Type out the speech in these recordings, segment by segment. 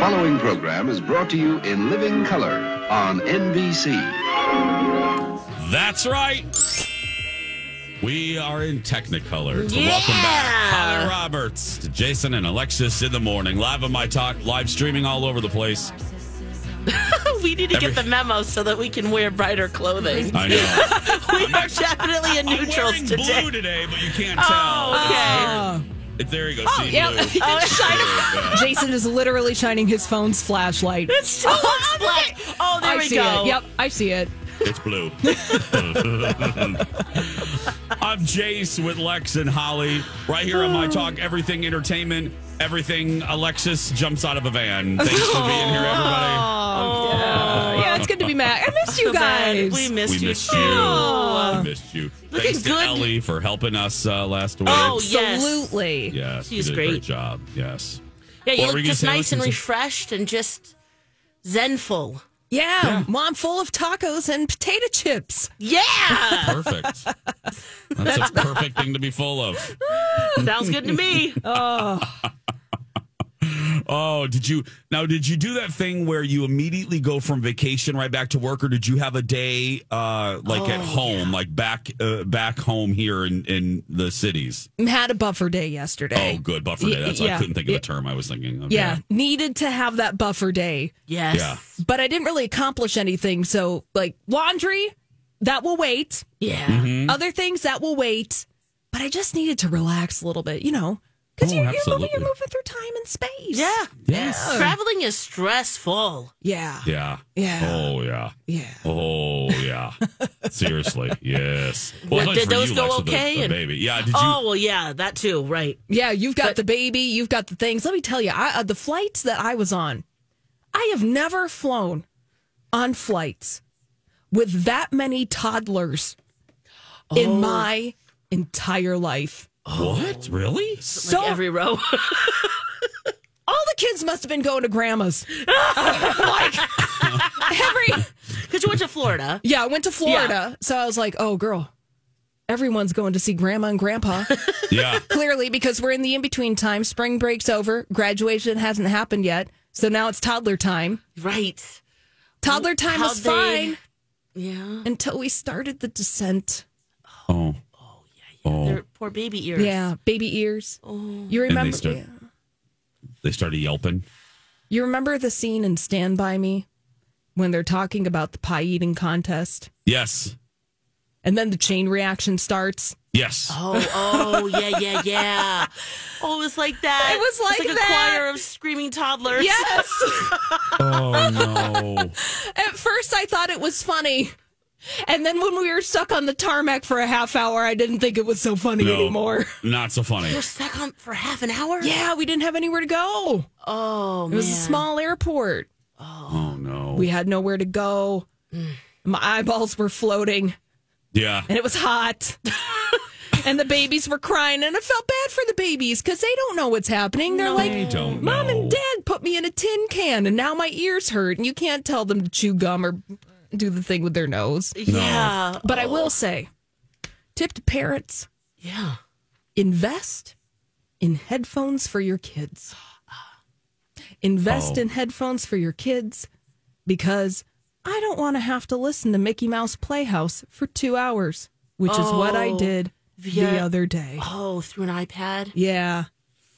Following program is brought to you in living color on NBC. That's right. We are in Technicolor. So welcome back, Holly Roberts, to Jason and Alexis in the morning, live on my talk, live streaming all over the place. we need to Every- get the memo so that we can wear brighter clothing. I know. we are definitely in I'm neutrals today. blue today, but you can't Oh, tell. okay. It- there you go. Oh, See, yeah. blue. He did shine a- Jason is literally shining his phone's flashlight. It's still oh, looks black. Oh, there I we see go. it. Yep, I see it. It's blue. I'm Jace with Lex and Holly. Right here on my talk, everything entertainment, everything Alexis jumps out of a van. Thanks for being here, everybody. Uh, yeah, it's good to be back. I missed you So bad. guys. We missed We you missed too. you. We missed you. Looking Thanks to good. Ellie for helping us uh, last week. Oh, yes. Absolutely. Yes, She's did a great great. job. Yes. Yeah, you were look you just say, nice and Alexis? refreshed and just zenful. Yeah, mom full of tacos and potato chips. Yeah. Perfect. That's a perfect thing to be full of. Sounds good to me. Oh, did you now? Did you do that thing where you immediately go from vacation right back to work, or did you have a day uh, like Oh, at home, like back uh, back home here in in the cities? Had a buffer day yesterday. Oh, good buffer day. That's why I couldn't think of Yeah. the term I was thinking. Okay. Yeah, needed to have that buffer day, Yes. Yeah. but I didn't really accomplish anything. So, like laundry, that will wait. Yeah. Mm-hmm. Other things that will wait. But I just needed to relax a little bit, you know, because Oh, you're, you're, moving, you're moving through time and space. Yeah. Yes. Traveling is stressful. Yeah. Yeah. Yeah. Oh yeah. Yeah. Oh yeah. Seriously. Yes. Well, Did at least for those you, go Lex, with the- okay? the And- baby. Yeah. Did you? Oh, well, yeah, that too. Right. Yeah, you've got the baby, you've got the things. Let me tell you, I, uh, the flights that I was on, I have never flown on flights with that many toddlers Oh. in my entire life. What? Really? So Like every row. all the kids must have been going to grandma's. like every Because you went to Florida. yeah, I went to Florida, so I was like, oh girl, everyone's going to see grandma and grandpa. Yeah. Clearly, because we're in the in between time. Spring break's over. Graduation hasn't happened yet. So now it's toddler time. Right. Toddler time How'd was they- fine Yeah. until we started the descent. Oh. Their oh. poor baby ears. Yeah, baby ears. Oh. You remember? start- yeah. They started yelping. You remember the scene in Stand by Me when they're talking about the pie eating contest, Yes. and then the chain reaction starts. Yes. Oh, oh, yeah, yeah, yeah. Oh, it was like that. It was like a that. choir of screaming toddlers. Yes. Oh no. At first, I thought it was funny. And then when we were stuck on the tarmac for a half hour, I didn't think it was so funny No. anymore. Not so funny. We're stuck on for half an hour. Yeah, we didn't have anywhere to go. Oh It man. was a small airport. Oh no. We had nowhere to go. Mm. My eyeballs were floating, Yeah. and it was hot. and the babies were crying, and I felt bad for the babies because they don't know what's happening. They're They like, don't Mom know. and Dad put me in a tin can, and now my ears hurt, and you can't tell them to chew gum or do the thing with their nose. Yeah. But I will say, tip to parents Yeah. invest in headphones for your kids. Invest Oh. in headphones for your kids because I don't want to have to listen to Mickey Mouse Playhouse for two hours, which is what I Oh. did the Via- other day. Oh, through an iPad. Yeah.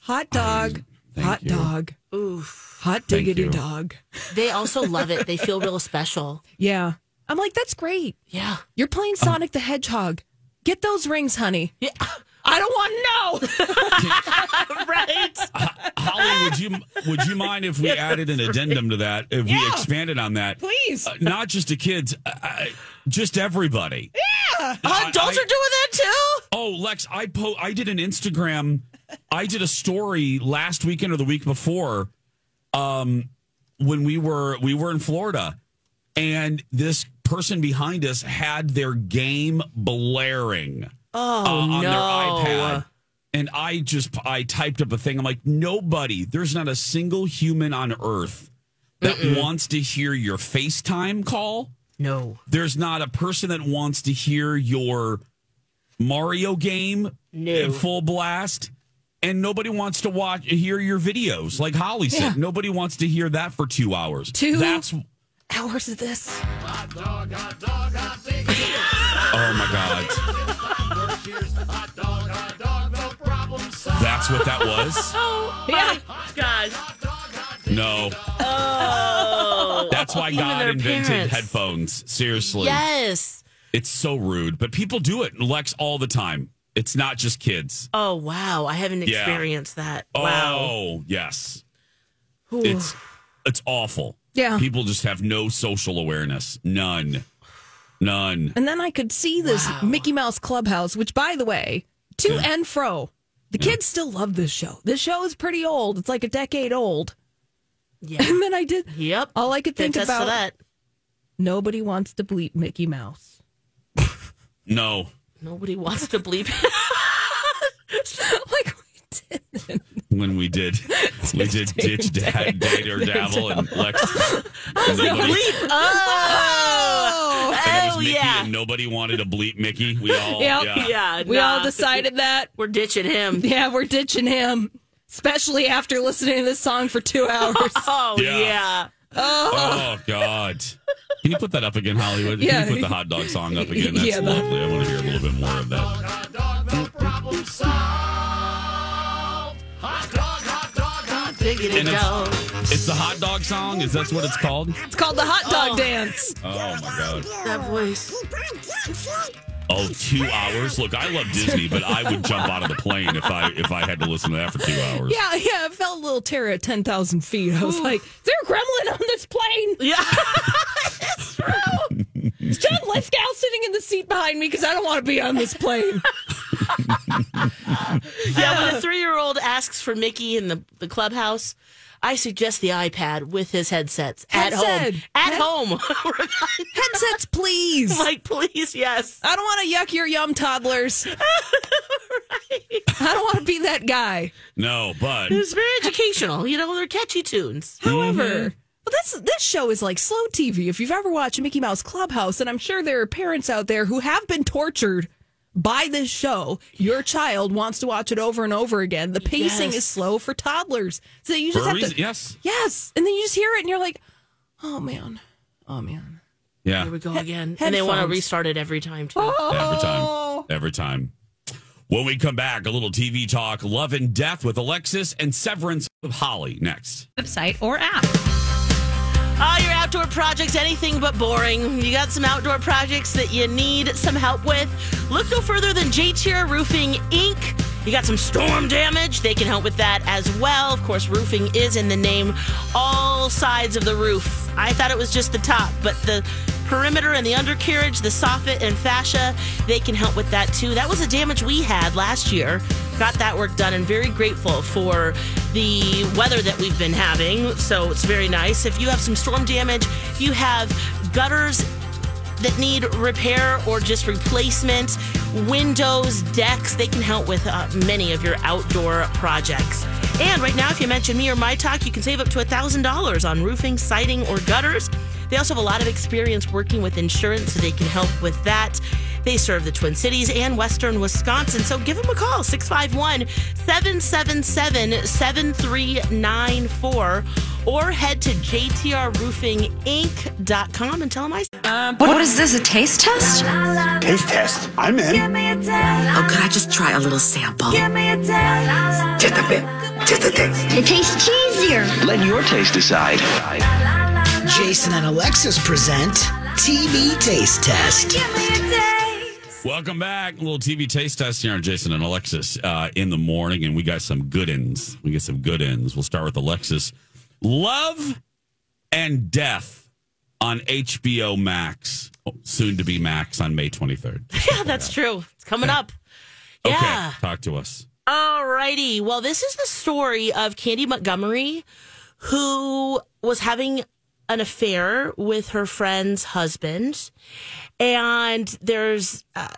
Hot dog. Thank hot you. dog. Oof. Hot Thank diggity dog. They also love it. They feel real special. Yeah. I'm like, that's great. Yeah. You're playing Sonic the Hedgehog. Get those rings, honey. Yeah. I don't want to know. right. Holly, would you would you mind if we added an addendum to that? If we expanded on that, Please. Uh, not just to kids, uh, uh, just everybody. Yeah, I- adults I- are doing that too. Oh, Lex, I po- I did an Instagram. I did a story last weekend or the week before, um, when we were we were in Florida, and this person behind us had their game blaring Oh uh, on no. their iPad. And I just I typed up a thing. I'm like, nobody, there's not a single human on earth that wants to hear your FaceTime call. No. There's not a person that wants to hear your Mario game No. full blast. And nobody wants to watch hear your videos. Like Holly said, Yeah. nobody wants to hear that for two hours. Two- That's Hours of this. oh my god. That's what that was. Yeah. Gosh. No. Oh. That's why God invented parents. headphones. Seriously. Yes. It's so rude, but people do it, Lex, all the time. It's not just kids. Oh wow. I haven't Yeah. experienced that. Wow. Oh, yes. It's it's awful. Yeah. People just have no social awareness. None. None. And then I could see this Mickey Mouse Clubhouse, which, by the way, to and fro, the kids still love this show. This show is pretty old. It's like a decade old. Yeah. And then I did. Yep. All I could think about that. nobody wants to bleep Mickey Mouse. No. Nobody wants to bleep. like we did. When we did we did ditch dad date or dabble and Lex and nobody, bleep. Oh. and it was Oh, Mickey yeah. and nobody wanted to bleep Mickey. We all Yep. yeah. Yeah. We all decided that. We're ditching him. Yeah, we're ditching him, especially after listening to this song for two hours. Oh Yeah. yeah. Oh God. Can you put that up again, Hollywood? Can Yeah. you put the hot dog song up again? That's Yeah, the- lovely. I want to hear a little bit more of that. Diggity And it's- dog. It's the hot dog song. Is that what it's called? It's called the hot dog Oh. dance. Oh my God. That voice. Oh, two hours. Look, I love Disney, but I would jump out of the plane if I if I had to listen to that for two hours. Yeah, yeah, it felt a little terror at 10,000 feet. I was like, is there a gremlin on this plane? Yeah. it's true. Is John Lithgow sitting in the seat behind me because I don't want to be on this plane? Yeah, when a three year old asks for Mickey in the, the clubhouse, I suggest the iPad with his headsets at Headset. home. At Head- home. Headsets, please. like, please, yes. I don't want to yuck your yum toddlers. I don't want to be that guy. No, but It's very educational. You know, they're catchy tunes. However, Mm-hmm. well, this this show is like slow TV. If you've ever watched Mickey Mouse Clubhouse, and I'm sure there are parents out there who have been tortured by this show, your child wants to watch it over and over again. The pacing Yes. is slow for toddlers, so you just a have reason, to yes, yes, and then you just hear it, and you're like, oh man, oh man. yeah, Here we go again. And they want to restart it every time, too. Oh. every time, Oh. every time. When we come back, a little TV talk, love and death with Alexis and Severance with Holly next. website or app. Ah, All your outdoor projects, anything but boring. You got some outdoor projects that you need some help with? Look no further than JTR Roofing Inc. You got some storm damage, they can help with that as well. Of course, roofing is in the name, all sides of the roof. I thought it was just the top, but the perimeter and the undercarriage, the soffit and fascia, they can help with that too. That was a damage we had last year. Got that work done and very grateful for the weather that we've been having. So it's very nice. If you have some storm damage, you have gutters that need repair or just replacement, windows, decks, they can help with uh, many of your outdoor projects. And right now, if you mention me or my talk, you can save up to $1,000 on roofing, siding, or gutters. They also have a lot of experience working with insurance, so they can help with that. They serve the Twin Cities and Western Wisconsin, so give them a call 651 777 7394 or head to jtrroofinginc.com and tell them I said. What is this, a taste test? Taste test. I'm in. Oh, could I just try a little sample? Just a bit. Just a taste. It tastes cheesier. Let your taste decide. Jason and Alexis present TV Taste Test. Welcome back. A little TV taste test here on Jason and Alexis uh, in the morning, and we got some good ins. We get some good ins. We'll start with Alexis. Love and Death on HBO Max, oh, soon to be Max on May 23rd. Yeah, that's true. It's coming up. Yeah. Okay, talk to us. Alrighty. Well, this is the story of Candy Montgomery, who was having an affair with her friend's husband, and there's uh,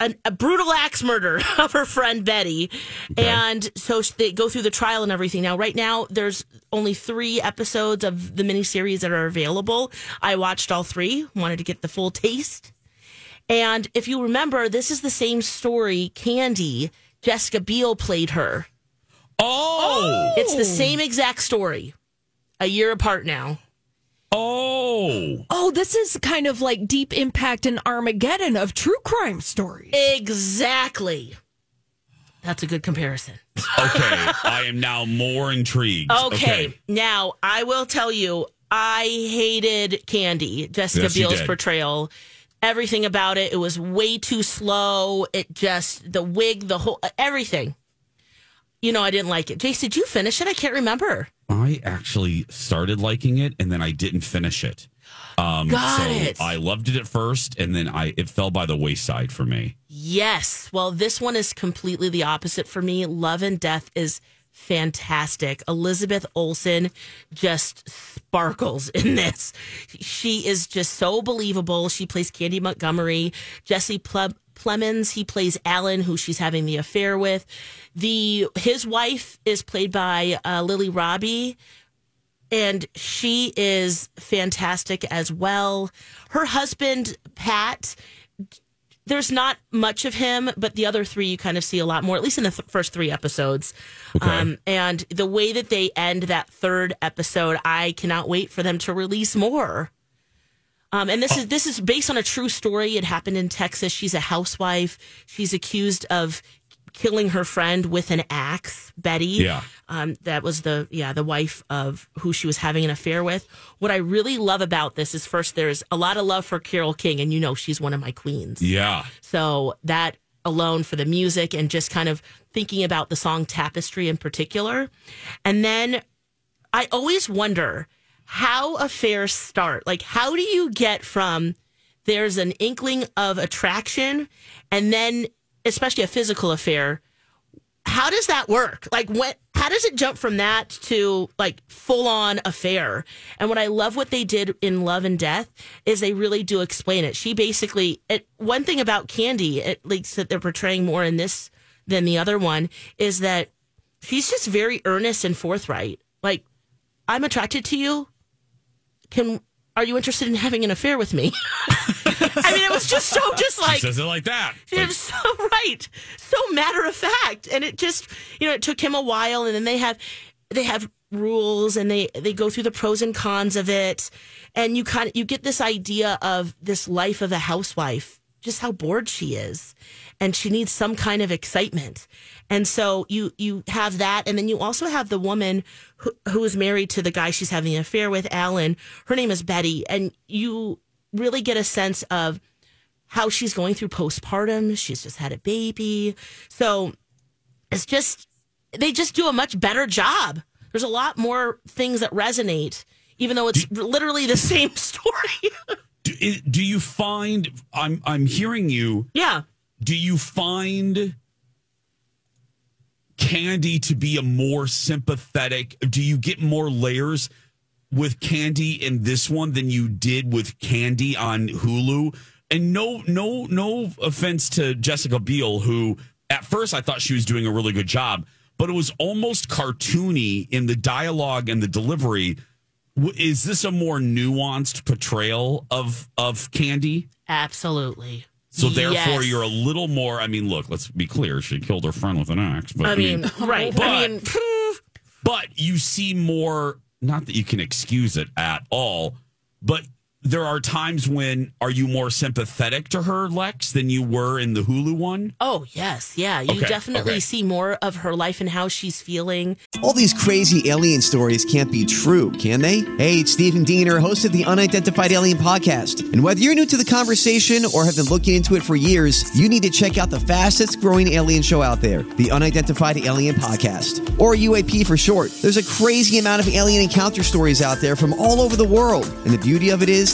an, a brutal axe murder of her friend Betty, and so they go through the trial and everything. Now, right now, there's only three episodes of the miniseries that are available. I watched all three, wanted to get the full taste. And if you remember, this is the same story. Candy, Jessica Biel played her. Oh, It's the same exact story, a year apart now. Oh, Oh, this is kind of like Deep Impact and Armageddon of true crime stories. Exactly. That's a good comparison. okay. I am now more intrigued. Okay. Now, I will tell you, I hated Candy, Jessica Yes, Biel's portrayal. Everything about it, it was way too slow. It just, the wig, the whole, everything. You know, I didn't like it. Jace, did you finish it? I can't remember. I actually started liking it and then I didn't finish it. Um, Got so it. I loved it at first and then I it fell by the wayside for me. Yes. Well, this one is completely the opposite for me. Love and Death is fantastic. Elizabeth Olsen just sparkles in this. She is just so believable. She plays Candy Montgomery. Jesse Ple- Plemons, he plays Alan, who she's having the affair with. The his wife is played by uh, Lily Rabe and she is fantastic as well. Her husband, Pat, there's not much of him, but the other three you kind of see a lot more, at least in the th- first three episodes. Um, and the way that they end that third episode, I cannot wait for them to release more. Um, and this is this is based on a true story. It happened in Texas. She's a housewife. She's accused of killing her friend with an axe, Betty. Yeah. Um, that was the yeah the wife of who she was having an affair with. What I really love about this is first there's a lot of love for Carole King, and you know she's one of my queens. Yeah. So that alone for the music and just kind of thinking about the song Tapestry in particular. And then I always wonder how affairs start. Like, how do you get from there's an inkling of attraction and then, especially a physical affair, how does that work? Like, what? How does it jump from that to like full on affair? And what I love what they did in Love and Death is they really do explain it. She basically, it, one thing about Candy, at least that they're portraying more in this than the other one, is that she's just very earnest and forthright. Like, I'm attracted to you. Can are you interested in having an affair with me? I mean, it was just so just like she says it like that. it was so right, so matter of fact, and it just you know it took him a while, and then they have they have rules, and they they go through the pros and cons of it, and you kind of you get this idea of this life of a housewife, just how bored she is, and she needs some kind of excitement, and so you you have that, and then you also have the woman who, who is married to the guy she's having an affair with, Alan. Her name is Betty, and you really get a sense of how she's going through postpartum. She's just had a baby. So it's just, they just do a much better job. There's a lot more things that resonate, even though it's literally the same story. Do, do you find I'm I'm hearing you yeah. do you find Candy to be a more sympathetic? Do you get more layers with Candy in this one than you did with Candy on Hulu? And no, no, no offense to Jessica Biel, who at first I thought she was doing a really good job, but it was almost cartoony in the dialogue and the delivery. Is this a more nuanced portrayal of of Candy? Absolutely. So therefore, Yes. you're a little more. I mean, look, let's be clear. She killed her friend with an axe. But I mean, right. But, I mean, but you see more. Not that you can excuse it at all, but there are times when are you more sympathetic to her, Lex, than you were in the Hulu one? Oh, yes. Yeah. You Okay, definitely okay. see more of her life and how she's feeling. All these crazy alien stories can't be true, can they? Hey, it's Stephen Diener, host of the Unidentified Alien Podcast. And whether you're new to the conversation or have been looking into it for years, you need to check out the fastest growing alien show out there, the Unidentified Alien Podcast, or UAP for short. There's a crazy amount of alien encounter stories out there from all over the world. And the beauty of it is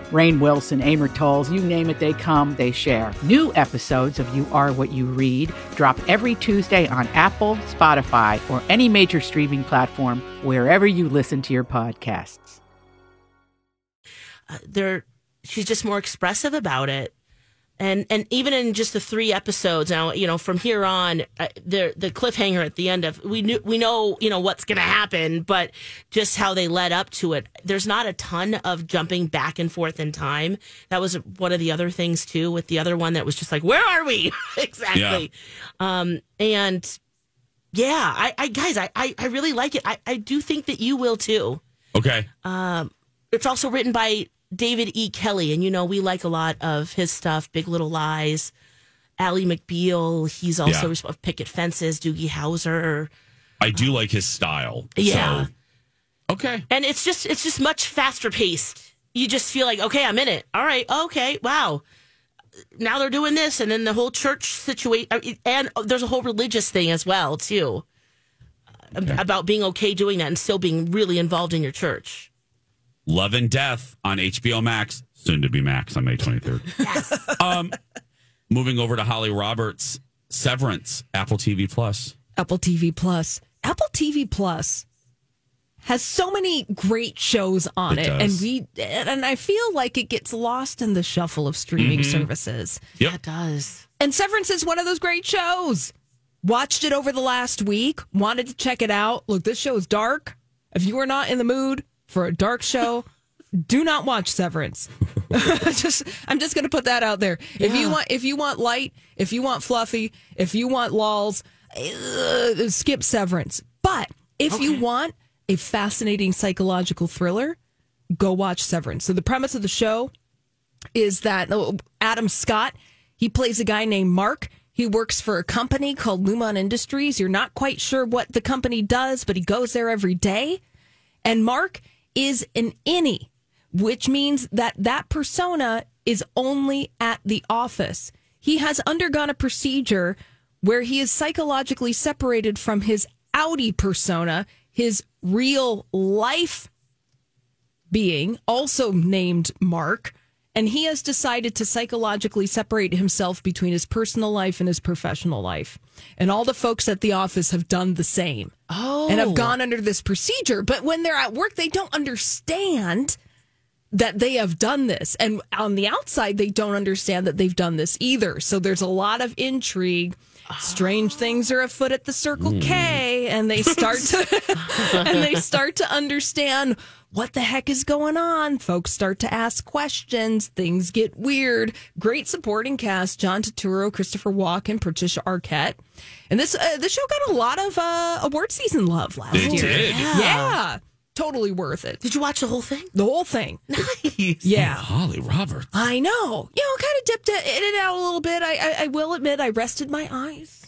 Rainn Wilson, Amor Towles, you name it, they come, they share. New episodes of You Are What You Read drop every Tuesday on Apple, Spotify, or any major streaming platform wherever you listen to your podcasts. Uh, they're, she's just more expressive about it. And, and even in just the three episodes now, you know, from here on, uh, the the cliffhanger at the end of we knew we know you know what's going to happen, but just how they led up to it. There's not a ton of jumping back and forth in time. That was one of the other things too. With the other one that was just like, where are we exactly? Um, and yeah, I, I guys, I, I I really like it. I I do think that you will too. Okay. Um, it's also written by David E. Kelley, and you know we like a lot of his stuff. Big Little Lies, Ally McBeal. He's also Yeah. of Picket Fences, Doogie Howser. I do like his style. Yeah. So, okay. And it's just it's just much faster paced. You just feel like, okay, I'm in it. All right, okay, wow. Now they're doing this, and then the whole church situation, and there's a whole religious thing as well too, uh, about being okay doing that and still being really involved in your church. Love and Death on HBO Max, soon to be Max on May 23rd. Yes. um, moving over to Holly Roberts, Severance, Apple TV Plus. Apple TV Plus. Apple TV Plus has so many great shows on It it, does. and we and I feel like it gets lost in the shuffle of streaming Mhm. services. Yep. it does. And Severance is one of those great shows. Watched it over the last week. Wanted to check it out. Look, this show is dark. If you are not in the mood for a dark show, do not watch Severance. just I'm just going to put that out there. If you want if you want light, if you want fluffy, if you want lols, uh, skip Severance. But if you want a fascinating psychological thriller, go watch Severance. So the premise of the show is that oh, Adam Scott, he plays a guy named Mark. He works for a company called Lumon Industries. You're not quite sure what the company does, but he goes there every day. And Mark is an innie, which means that that persona is only at the office. He has undergone a procedure where he is psychologically separated from his outie persona, his real life being, also named Mark, and he has decided to psychologically separate himself between his personal life and his professional life. And all the folks at the office have done the same. Oh, And have oh. gone under this procedure. But when they're at work, they don't understand that they have done this. And on the outside, they don't understand that they've done this either. So there's a lot of intrigue. Strange things are afoot at the Circle K, and they start to and they start to understand what the heck is going on. Folks start to ask questions. Things get weird. Great supporting cast: John Turturro, Christopher Walken, Patricia Arquette, and this uh, this show got a lot of uh, award season love last It year. did. Yeah. totally worth it. Did you watch the whole thing? The whole thing. Nice. Yeah. Holly Roberts. I know. You know, kind of dipped it in and out a little bit. I, I, I will admit, I rested my eyes.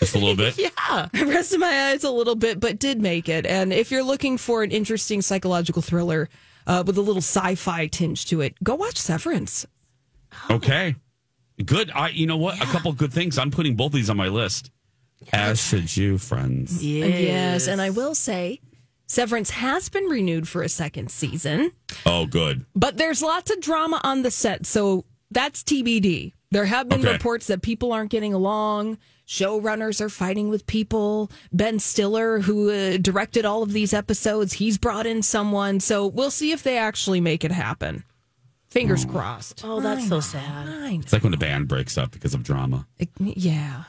Just a little bit. Yeah. I rested my eyes a little bit, but did make it. And if you're looking for an interesting psychological thriller uh, with a little sci-fi tinge to it, go watch Severance. Okay. Good. I you know what? A couple good things. I'm putting both these on my list. As should you, friends. Yes, and I will say, Severance has been renewed for a second season, Oh, good. but there's lots of drama on the set, so that's TBD. There have been Okay. reports that people aren't getting along. Showrunners are fighting with people. Ben Stiller, who uh, directed all of these episodes, he's brought in someone. So we'll see if they actually make it happen. Fingers crossed. Oh, that's so sad. It's like when a band breaks up because of drama. Yeah.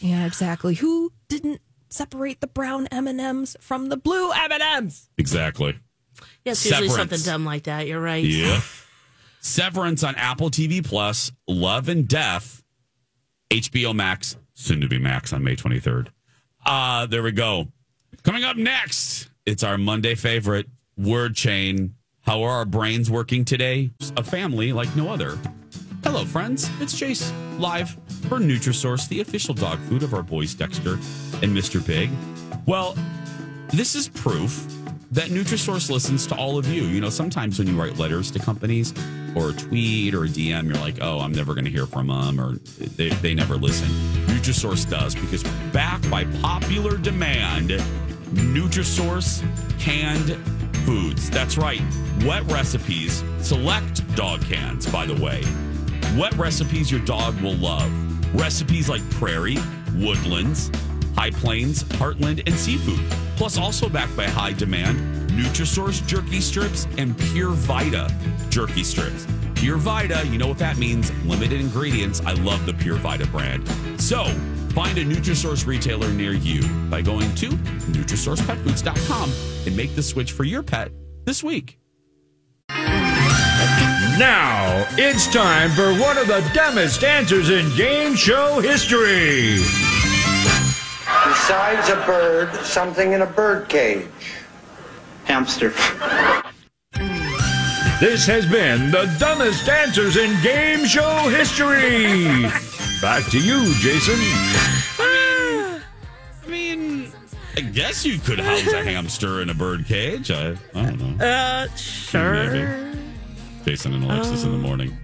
Yeah, exactly. Who didn't separate the brown M&Ms from the blue M&Ms? Exactly. Yeah, usually something dumb like that. You're right. Yeah. Severance on Apple TV Plus, Love and Death, HBO Max, soon to be Max on May 23rd. Uh, there we go. Coming up next, it's our Monday favorite word chain. How are our brains working today? A family like no other. Hello, friends. It's Chase live for Nutrisource, the official dog food of our boys Dexter and Mr. Big. Well, this is proof that Nutrisource listens to all of you. You know, sometimes when you write letters to companies or a tweet or a DM, you're like, oh, I'm never going to hear from them or they, they never listen. Nutrisource does because backed by popular demand, Nutrisource canned foods. That's right. Wet recipes, select dog cans, by the way. Wet recipes your dog will love. Recipes like prairie, woodlands, high plains, heartland, and seafood. Plus, also backed by high demand, Nutrisource jerky strips and Pure Vita jerky strips. Pure Vita, you know what that means. Limited ingredients. I love the Pure Vita brand. So, find a Nutrisource retailer near you by going to NutrisourcePetFoods.com and make the switch for your pet this week. Now it's time for one of the dumbest answers in game show history. Besides a bird, something in a bird cage. Hamster. This has been the dumbest answers in game show history. Back to you, Jason. I mean, I guess you could house a hamster in a bird cage. I, I don't know. Uh, sure. Maybe. Jason and Alexis in the morning.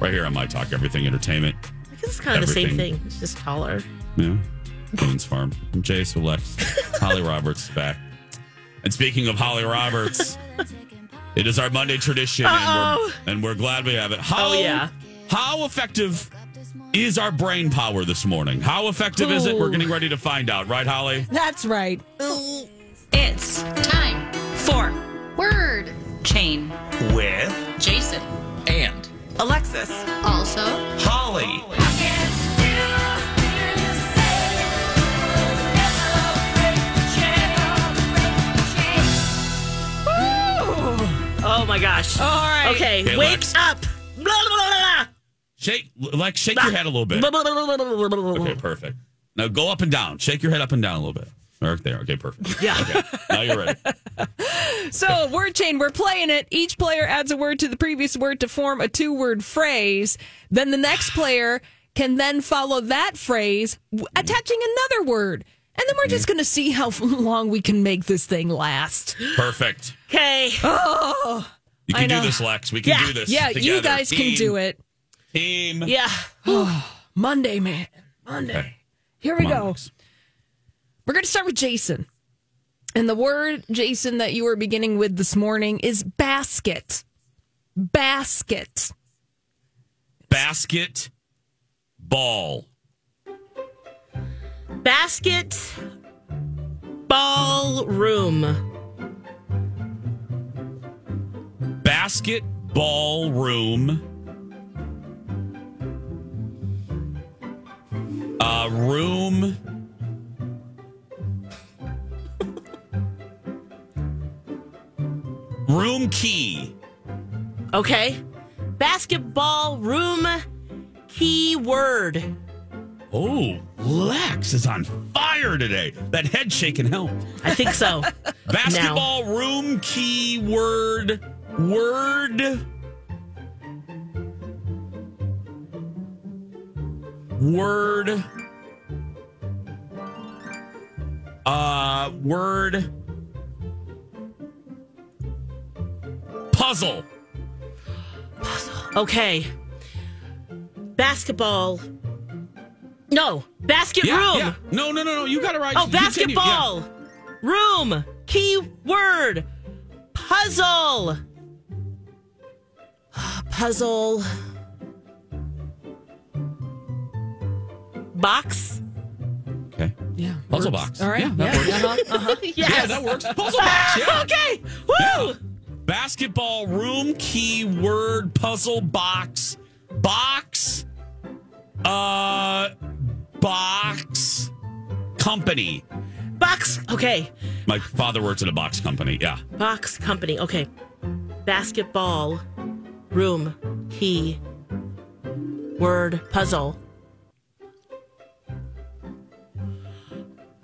Right here on My Talk Everything Entertainment. I guess it's kind of the same thing. It's just taller. Yeah. Boone's Farm. I'm Jace Lex. Holly Roberts is back. And speaking of Holly Roberts, it is our Monday tradition, and we're, and we're glad we have it. How, Oh, yeah. How effective is our brain power this morning? How effective is it? We're getting ready to find out, right, Holly? That's right. It's time for Word Chain. With Jason. and Alexis. Also, Holly. Oh my gosh. All right. Okay, Okay, wake Lex. up. Blah, blah, blah, Shake, like, shake your head a little bit. blah, blah, blah, blah, blah, blah, blah, blah. Okay, perfect. Now go up and down. Shake your head up and down a little bit. Right there. Okay, perfect. Yeah. Okay. Now you're ready. So, word chain, we're playing it. Each player adds a word to the previous word to form a two word phrase. Then the next player can then follow that phrase, attaching another word. And then we're just going to see how long we can make this thing last. Perfect. Okay. Oh, You I can do this, Lex. We can Yeah. do this. yeah, you together. guys can do it. Team. Yeah. Monday, man. Monday. Okay. Here we Come go. Lex. We're going to start with Jason. And the word, Jason, that you were beginning with this morning is basket. Basket. Basket ball. Basket ballroom. Basketball room. Uh, room. room key. Okay. Basketball room keyword. Oh, Lex is on fire today. That head shaking helped. I think so. Basketball room keyword word word Word. uh word puzzle Puzzle. Okay. Basketball. No. Basket yeah, room. yeah. no no no no you got it right Oh, basketball. Room. Keyword. Puzzle. Puzzle. Box. okay Yeah. puzzle works. box All right. yeah, that Yeah. works. uh-huh, uh-huh. Yes. yeah that works puzzle box yeah okay. Woo. Yeah. Basketball room key word puzzle box box uh box company. Box. Okay. My father works at a box company. Yeah. Box company. Okay. Basketball room key word puzzle.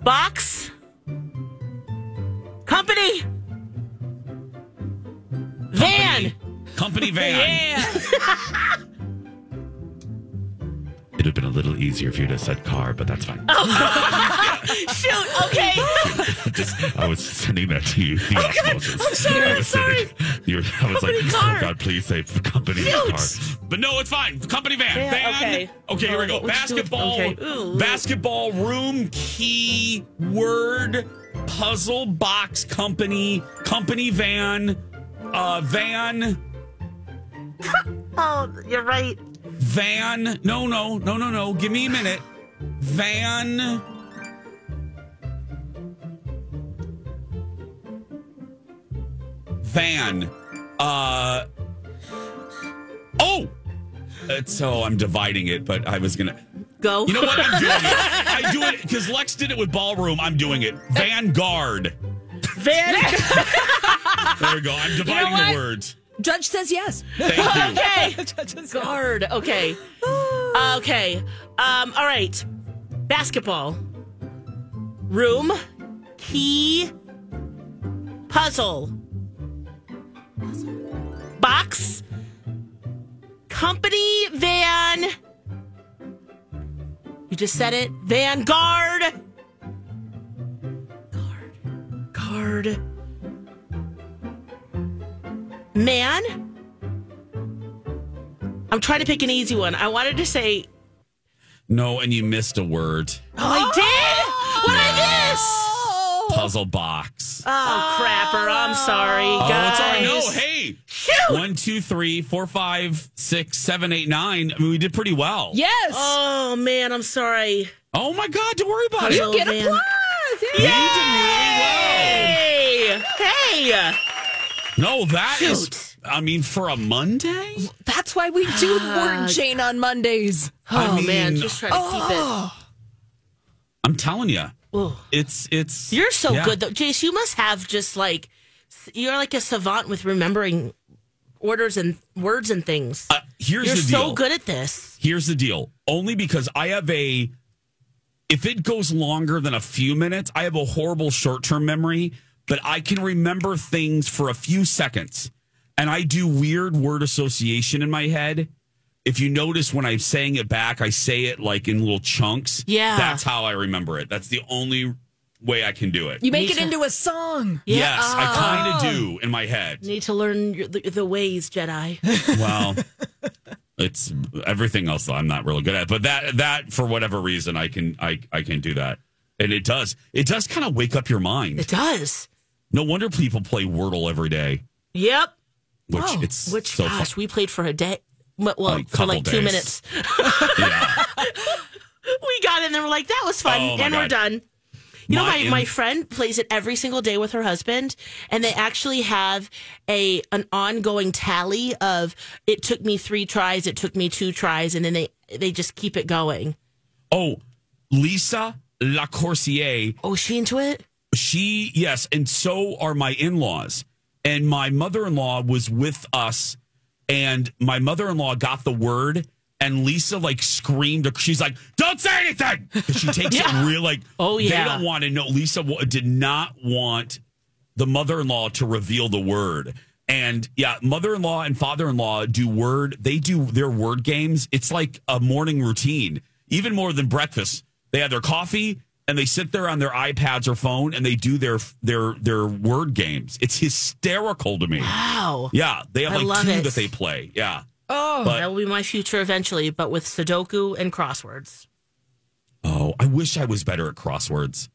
Box company van. Company van. Yeah. It'd have been a little easier if you'd have said car, but that's fine. Oh. Shoot. Okay. Just, I was sending that to you. The osmosis. I'm sorry, I I'm was sorry. sending- you were- I was like, Company car. oh God, please say company Shoot. car. But no, it's fine. Company van. Van, van. okay. Okay, here we go. Oh, let's. Basketball. Okay. Basketball room key word puzzle box company company van uh van Oh, you're right. Van no no no no no give me a minute. Van. Van uh oh so i'm dividing it but i was gonna Go. you know what? I'm doing it. I do it because lex did it with ballroom. I'm doing it. Vanguard. Van. there we go. I'm dividing what? the words Judge says yes. thank you Okay. Guard. Okay. Okay. Um, all right. Basketball. Room. Key. Puzzle. Box. Company van. You just said it. Vanguard. Guard. Guard. Man. I'm trying to pick an easy one. I wanted to say, no and you missed a word oh, I did. What did I miss? puzzle box Oh, crapper. I'm sorry, Oh, guys. it's all right. No, hey. Shoot. One, two, three, four, five, six, seven, eight, nine. I mean, we did pretty well. Yes. Oh, man. I'm sorry. Oh my God! Don't worry about it. You get van. applause. You Hey. Hey. did really well. No, that is. Shoot. I mean, for a Monday. That's why we do word chain on Mondays. Oh, I man. mean- Just trying to keep I'm telling you. Oh. it's it's. You're so yeah. good, though. Jace, you must have just like, you're like a savant with remembering orders and words and things. Uh, here's you're the so good at this. Here's the deal. Only because I have a. If it goes longer than a few minutes, I have a horrible short term memory, but I can remember things for a few seconds. And I do weird word association in my head. If you notice when I'm saying it back, I say it like in little chunks. Yeah. That's how I remember it. That's the only way I can do it. You make Me it too. into a song. Yes, I kind Oh. of do in my head. Need to learn your, the, the ways, Jedi. Well, it's everything else that I'm not really good at, but that that for whatever reason I can I I can do that, and it does it does kind of wake up your mind. It does. No wonder people play Wordle every day, Yep. which Oh, it's Which, so gosh, fun. we played for a day. Well, A for like two minutes. Yeah. we got in there. We're like, that was fun. Oh, my and we're done. You know, My my, in- my friend plays it every single day with her husband, and they actually have a an ongoing tally of it took me three tries, it took me two tries, and then they they just keep it going. Oh, Lisa Lacourcier. Oh, is she into it? She yes, and so are my in laws. And my mother in law was with us, and my mother in law got the word. And Lisa like screamed. She's like, "Don't say anything." She takes Yeah. it real like. Oh, yeah." They don't want to know. Lisa wa- did not want the mother-in-law to reveal the word. And yeah, mother-in-law and father-in-law do word. They do their word games. It's like a morning routine, even more than breakfast. They have their coffee and they sit there on their iPads or phone and they do their their their word games. It's hysterical to me. Wow. Yeah, they have I like two it. that they play. Yeah. Oh, But- that will be my future eventually, but with Sudoku and crosswords. Oh, I wish I was better at crosswords.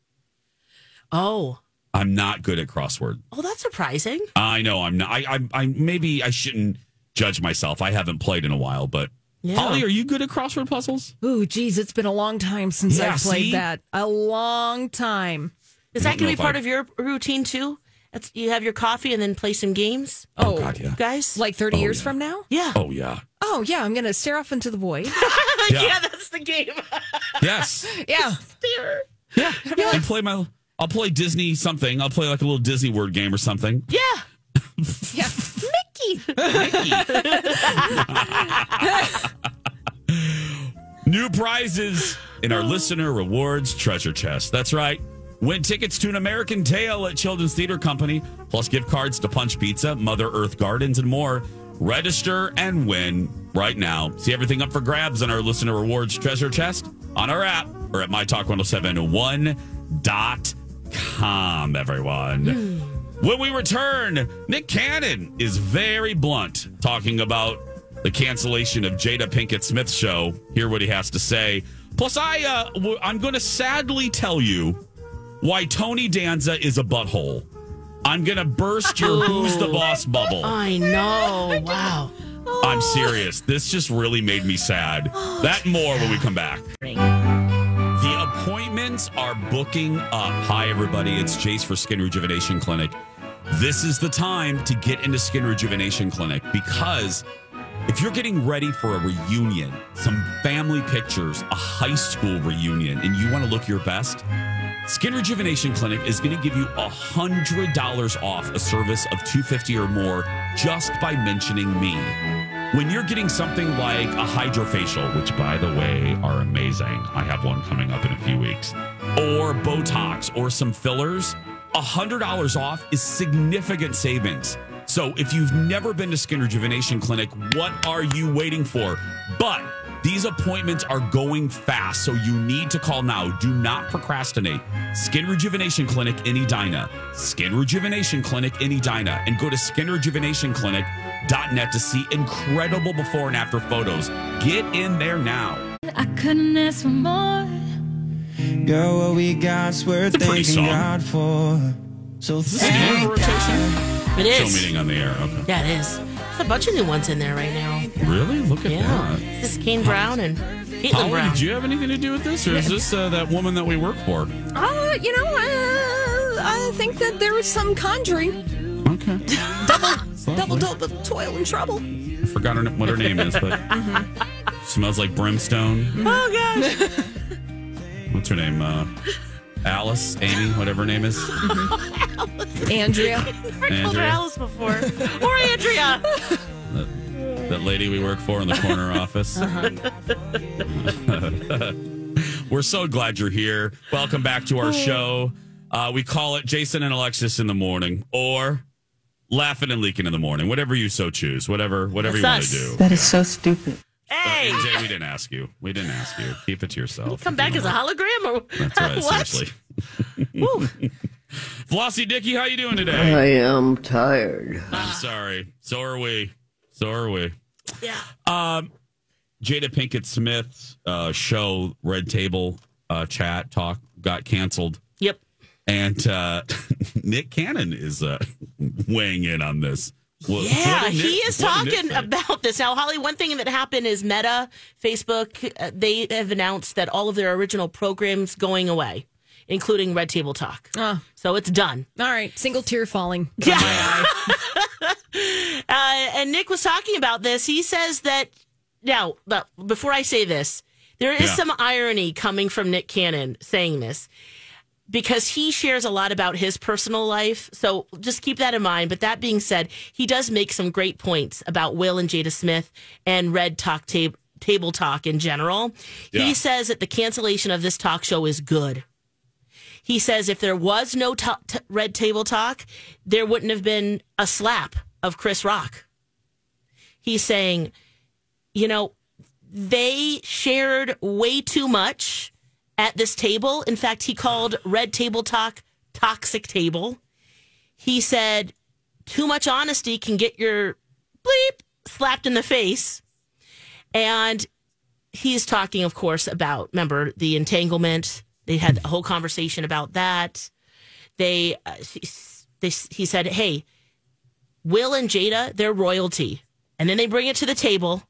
Oh, I'm not good at crossword. oh, that's surprising. I know I'm not. I, I, I maybe I shouldn't judge myself. I haven't played in a while, but Yeah. Holly, are you good at crossword puzzles? Ooh, geez, it's been a long time since Yeah, I've played see? that. A long time. Is that going to be part if of your routine too? That's, you have your coffee and then play some games. Oh. oh, God, yeah. guys. Like 30 Oh, years yeah. from now? Yeah. Oh yeah. Oh, yeah. I'm going to stare off into the void. Yeah. yeah, that's the game. Yes. yeah. Stare. Yeah. And play my. I'll play Disney something. I'll play like a little Disney word game or something. Yeah. Yeah. New prizes in our oh. listener rewards treasure chest. That's right. Win tickets to an American Tale at Children's Theater Company, plus gift cards to Punch Pizza, Mother Earth Gardens, and more. Register and win right now. See everything up for grabs on our listener rewards treasure chest on our app or at mytalk1071.com, everyone. Hmm. When we return, Nick Cannon is very blunt talking about the cancellation of Jada Pinkett Smith's show. Hear what he has to say. Plus, I uh, w- I'm going to sadly tell you why Tony Danza is a butthole. I'm going to burst your "Who's the Boss" bubble. I know. Wow. I'm serious. This just really made me sad. That more when we come back. The appointments are booking up. Hi, everybody. It's Jace for Skin Rejuvenation Clinic. This is the time to get into Skin Rejuvenation Clinic because if you're getting ready for a reunion, some family pictures, a high school reunion, and you want to look your best, Skin Rejuvenation Clinic is going to give you $100 off a service of 250 or more just by mentioning me. When you're getting something like a hydrofacial, which by the way are amazing, I have one coming up in a few weeks, or Botox or some fillers, $100 off is significant savings. So if you've never been to Skin Rejuvenation Clinic, what are you waiting for? But these appointments are going fast, so you need to call now. Do not procrastinate. Skin Rejuvenation Clinic in Edina. Skin Rejuvenation Clinic in Edina. And go to skinrejuvenationclinic.net to see incredible before and after photos. Get in there now. I couldn't ask for more. Girl, what we got's worth pretty thanking song. God for. So thank a rotation? It Show meeting on the air. Okay. Yeah, it is. There's a bunch of new ones in there right now. Really? Look at Yeah. that. This is Kane Brown and Katelyn Holly, Brown. did you have anything to do with this, or is this uh, that woman that we work for? Uh, you know, uh, I think that there was some conjuring. Okay. Double, double, double toil and trouble. I forgot her, what her name is, but smells like brimstone. Oh gosh. What's her name? Uh, Alice, Amy, whatever her name is. Andrea. I called her Andrea. Alice before. or Andrea. That, that lady we work for in the corner office. We're so glad you're here. Welcome back to our show. Uh, we call it Jason and Alexis in the morning, or laughing and leaking in the morning, whatever you so choose, whatever whatever you want That's to do. That is so stupid. Hey. Uh, Jay, we didn't ask you. We didn't ask you. Keep it to yourself. Come back as a hologram or That's right. what? Seriously. Flossie Dicky, how you doing today? I am tired. I'm sorry. So are we. So are we. Yeah. Um, Jada Pinkett Smith's uh, show, Red Table uh, Chat Talk, got canceled. Yep. And uh, Nick Cannon is uh, weighing in on this. Well, Yeah, what he Nick- is what Nick talking about this. Now, Holly, one thing that happened is Meta, Facebook, uh, they have announced that all of their original programs going away, including Red Table Talk. Oh. So it's done. All right, single tear falling. Yeah. Uh, and Nick was talking about this. He says that now, but before I say this, there is Yeah. some irony coming from Nick Cannon saying this because he shares a lot about his personal life. So just keep that in mind. But that being said, he does make some great points about Will and Jada Smith and Red Talk Table. Table talk in general. Yeah. He says that the cancellation of this talk show is good. He says if there was no ta- t- red table talk, there wouldn't have been a slap of Chris Rock. He's saying, you know, they shared way too much at this table. In fact, he called red table talk toxic table. He said, too much honesty can get your bleep slapped in the face. And he's talking, of course, about remember the entanglement. They had a whole conversation about that. They, uh, they, he said, "Hey, Will and Jada, they're royalty," and then they bring it to the table.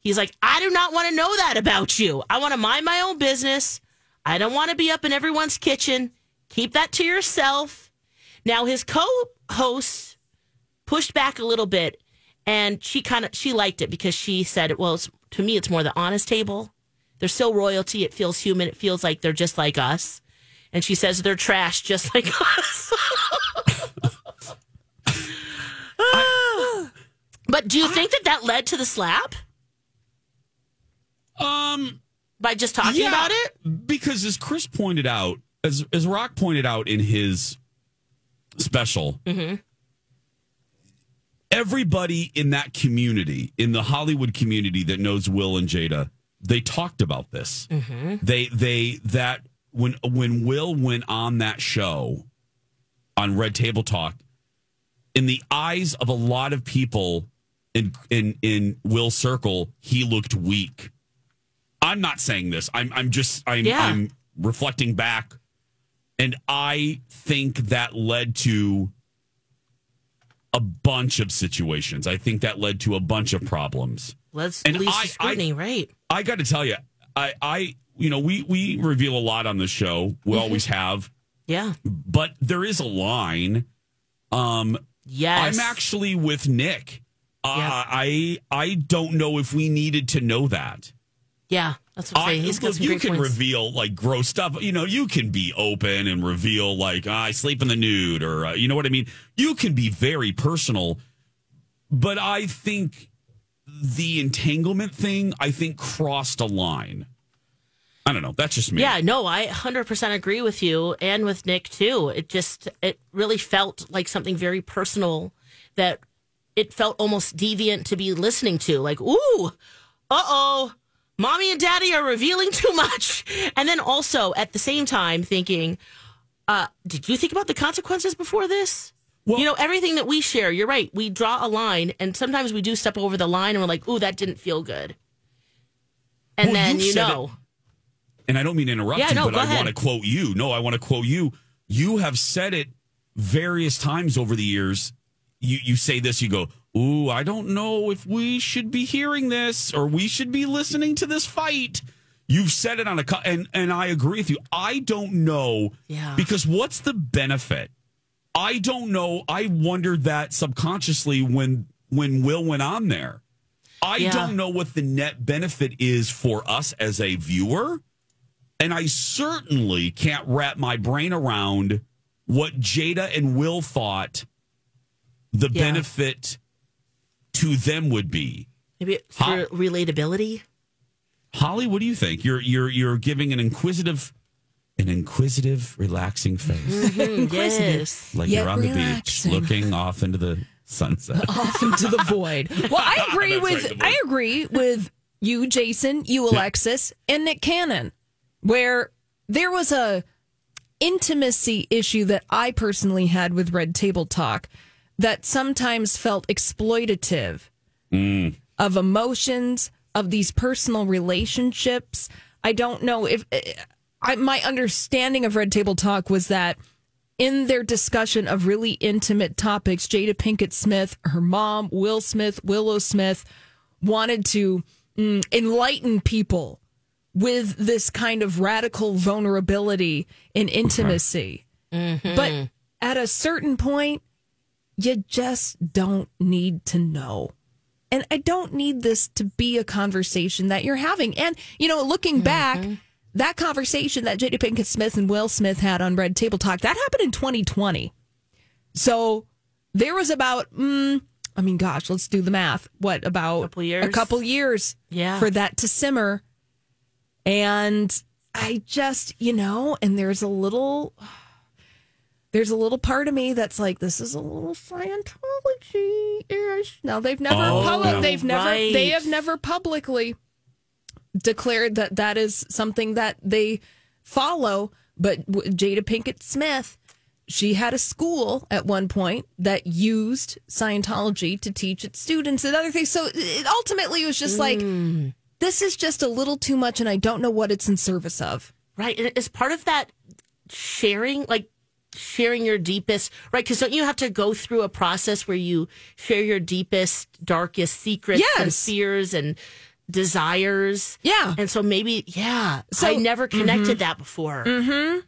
He's like, "I do not want to know that about you. I want to mind my own business. I don't want to be up in everyone's kitchen. Keep that to yourself." Now his co hosts pushed back a little bit, and she kind of she liked it because she said, "Well, to me, it's more the honest table. They're still royalty. It feels human. It feels like they're just like us." And she says they're trash, just like us. but do you think that that led to the slap Um, by just talking yeah, about it? because as Chris pointed out, as as Rock pointed out in his special, Mm-hmm. everybody in that community, in the Hollywood community that knows Will and Jada, they talked about this. Mm-hmm. They they that when when Will went on that show on Red Table Talk, in the eyes of a lot of people in in in Will's circle, he looked weak. I'm not saying this. I'm I'm just I'm Yeah. I'm reflecting back and I think that led to a bunch of situations. I think that led to a bunch of problems. Let's And least I- scrutiny, right? I got to tell you, I, I, you know, we we reveal a lot on the show. We Mm-hmm. always have, Yeah. but there is a line. Um, Yes. I'm actually with Nick. Uh, Yeah. I I don't know if we needed to know that. Yeah. That's what I'm I, saying. He's got some you can points. reveal like gross stuff. You know, you can be open and reveal like "Ah, I sleep in the nude, or uh, you know what I mean. You can be very personal, but I think the entanglement thing, I think, crossed a line. I don't know. That's just me. Yeah, no, I 100% agree with you and with Nick too. It just it really felt like something very personal that it felt almost deviant to be listening to. Like, ooh, uh-oh, mommy and daddy are revealing too much. And then also at the same time thinking, uh, did you think about the consequences before this? you know, everything that we share, you're right. We draw a line and sometimes we do step over the line and we're like, ooh, that didn't feel good. And Well, then you know. and I don't mean to interrupt Yeah, you, no, but I ahead. want to quote you. No, I want to quote you. You have said it various times over the years. You you say this, you go, "Ooh, I don't know if we should be hearing this or we should be listening to this fight." You've said it on a and and I agree with you. I don't know Yeah. because what's the benefit? I don't know. I wondered that subconsciously when when Will went on there. I Yeah. don't know what the net benefit is for us as a viewer. And I certainly can't wrap my brain around what Jada and Will thought the Yeah. benefit to them would be. Maybe it's for relatability. Holly, what do you think? You're you're you're giving an inquisitive an inquisitive, relaxing face. Mhm, yes. Like Yet you're on the beach looking off into the sunset. off into the void. Well, I agree That's right, with. I agree with you, Jason, you, Alexis, and Nick Cannon, where there was a intimacy issue that I personally had with Red Table Talk that sometimes felt exploitative Mm. of emotions of these personal relationships. I don't know if I, my understanding of Red Table Talk was that in their discussion of really intimate topics, Jada Pinkett Smith, her mom, Will Smith, Willow Smith, wanted to mm, enlighten people with this kind of radical vulnerability and intimacy. But at a certain point, you just don't need to know. And I don't need this to be a conversation that you're having. And, you know, looking back, that conversation that Jada Pinkett Smith and Will Smith had on Red Table Talk, that happened in 2020. So there was about, mm, I mean, gosh, let's do the math. What, about Couple years. a couple years Yeah. for that to simmer. And I just, you know, and there's a little there's a little part of me that's like, this is a little Scientology ish. Now they've never Oh, yeah. they've never Right. they have never publicly declared that that is something that they follow. But Jada Pinkett Smith, she had a school at one point that used Scientology to teach its students and other things. So it ultimately was just like, mm. this is just a little too much, and I don't know what it's in service of. Right. And is part of that sharing, like sharing your deepest, right? Because don't you have to go through a process where you share your deepest, darkest secrets and fears and desires? Yeah. And so maybe, yeah. So- I never connected that before. Mm-hmm.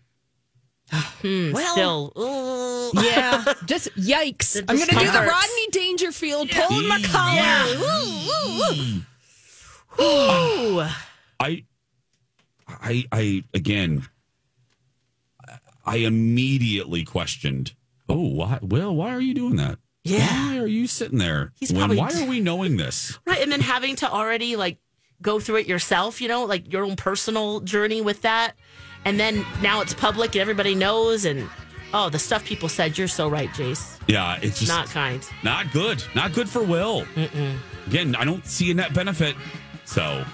Hmm, Well- still, ooh. Yeah, just yikes. I'm going to do the. Rodney Dangerfield, pulling my collar. Yeah. Ooh, ooh, ooh. Ooh. I, I, I again, I immediately questioned. Oh, why? Will, why are you doing that? Yeah. Why are you sitting there? He's when, probably- why are we knowing this? Right. And then having to already like go through it yourself, you know, like your own personal journey with that. And then now it's public and everybody knows. And oh, the stuff people said, you're so right, Jace. Yeah, it's just Not kind. Not good. Not good for Will. Again, I don't see a net benefit. So,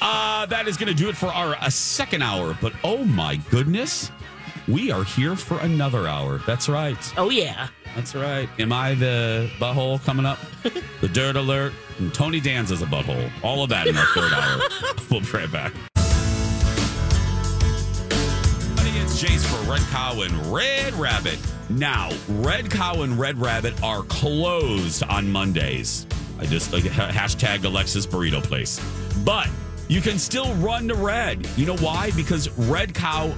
uh, that is going to do it for our uh, second hour. But oh my goodness, we are here for another hour. That's right. Oh, yeah. That's right. Am I the butthole coming up? the dirt alert. And Tony Danza's a butthole. All of that in our third hour. We'll be right back. It's Jace for Red Cow and Red Rabbit. Now, Red Cow and Red Rabbit are closed on Mondays. I just like hashtag Alexis Burrito Place. But you can still run to Red. You know why? Because Red Cow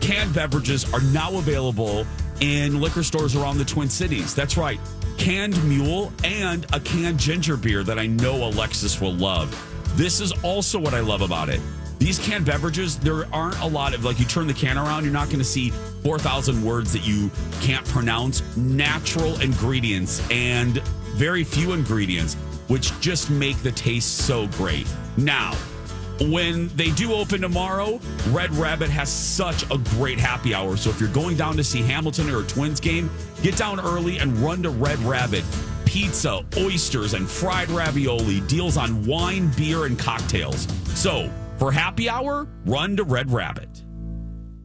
canned beverages are now available in liquor stores around the Twin Cities. That's right. Canned mule and a canned ginger beer that I know Alexis will love. This is also what I love about it. These canned beverages, there aren't a lot of like you turn the can around, you're not going to see 4,000 words that you can't pronounce. Natural ingredients and very few ingredients, which just make the taste so great. Now, when they do open tomorrow, Red Rabbit has such a great happy hour. So if you're going down to see Hamilton or a Twins game, get down early and run to Red Rabbit. Pizza, oysters, and fried ravioli, deals on wine, beer, and cocktails. So for happy hour, run to Red Rabbit.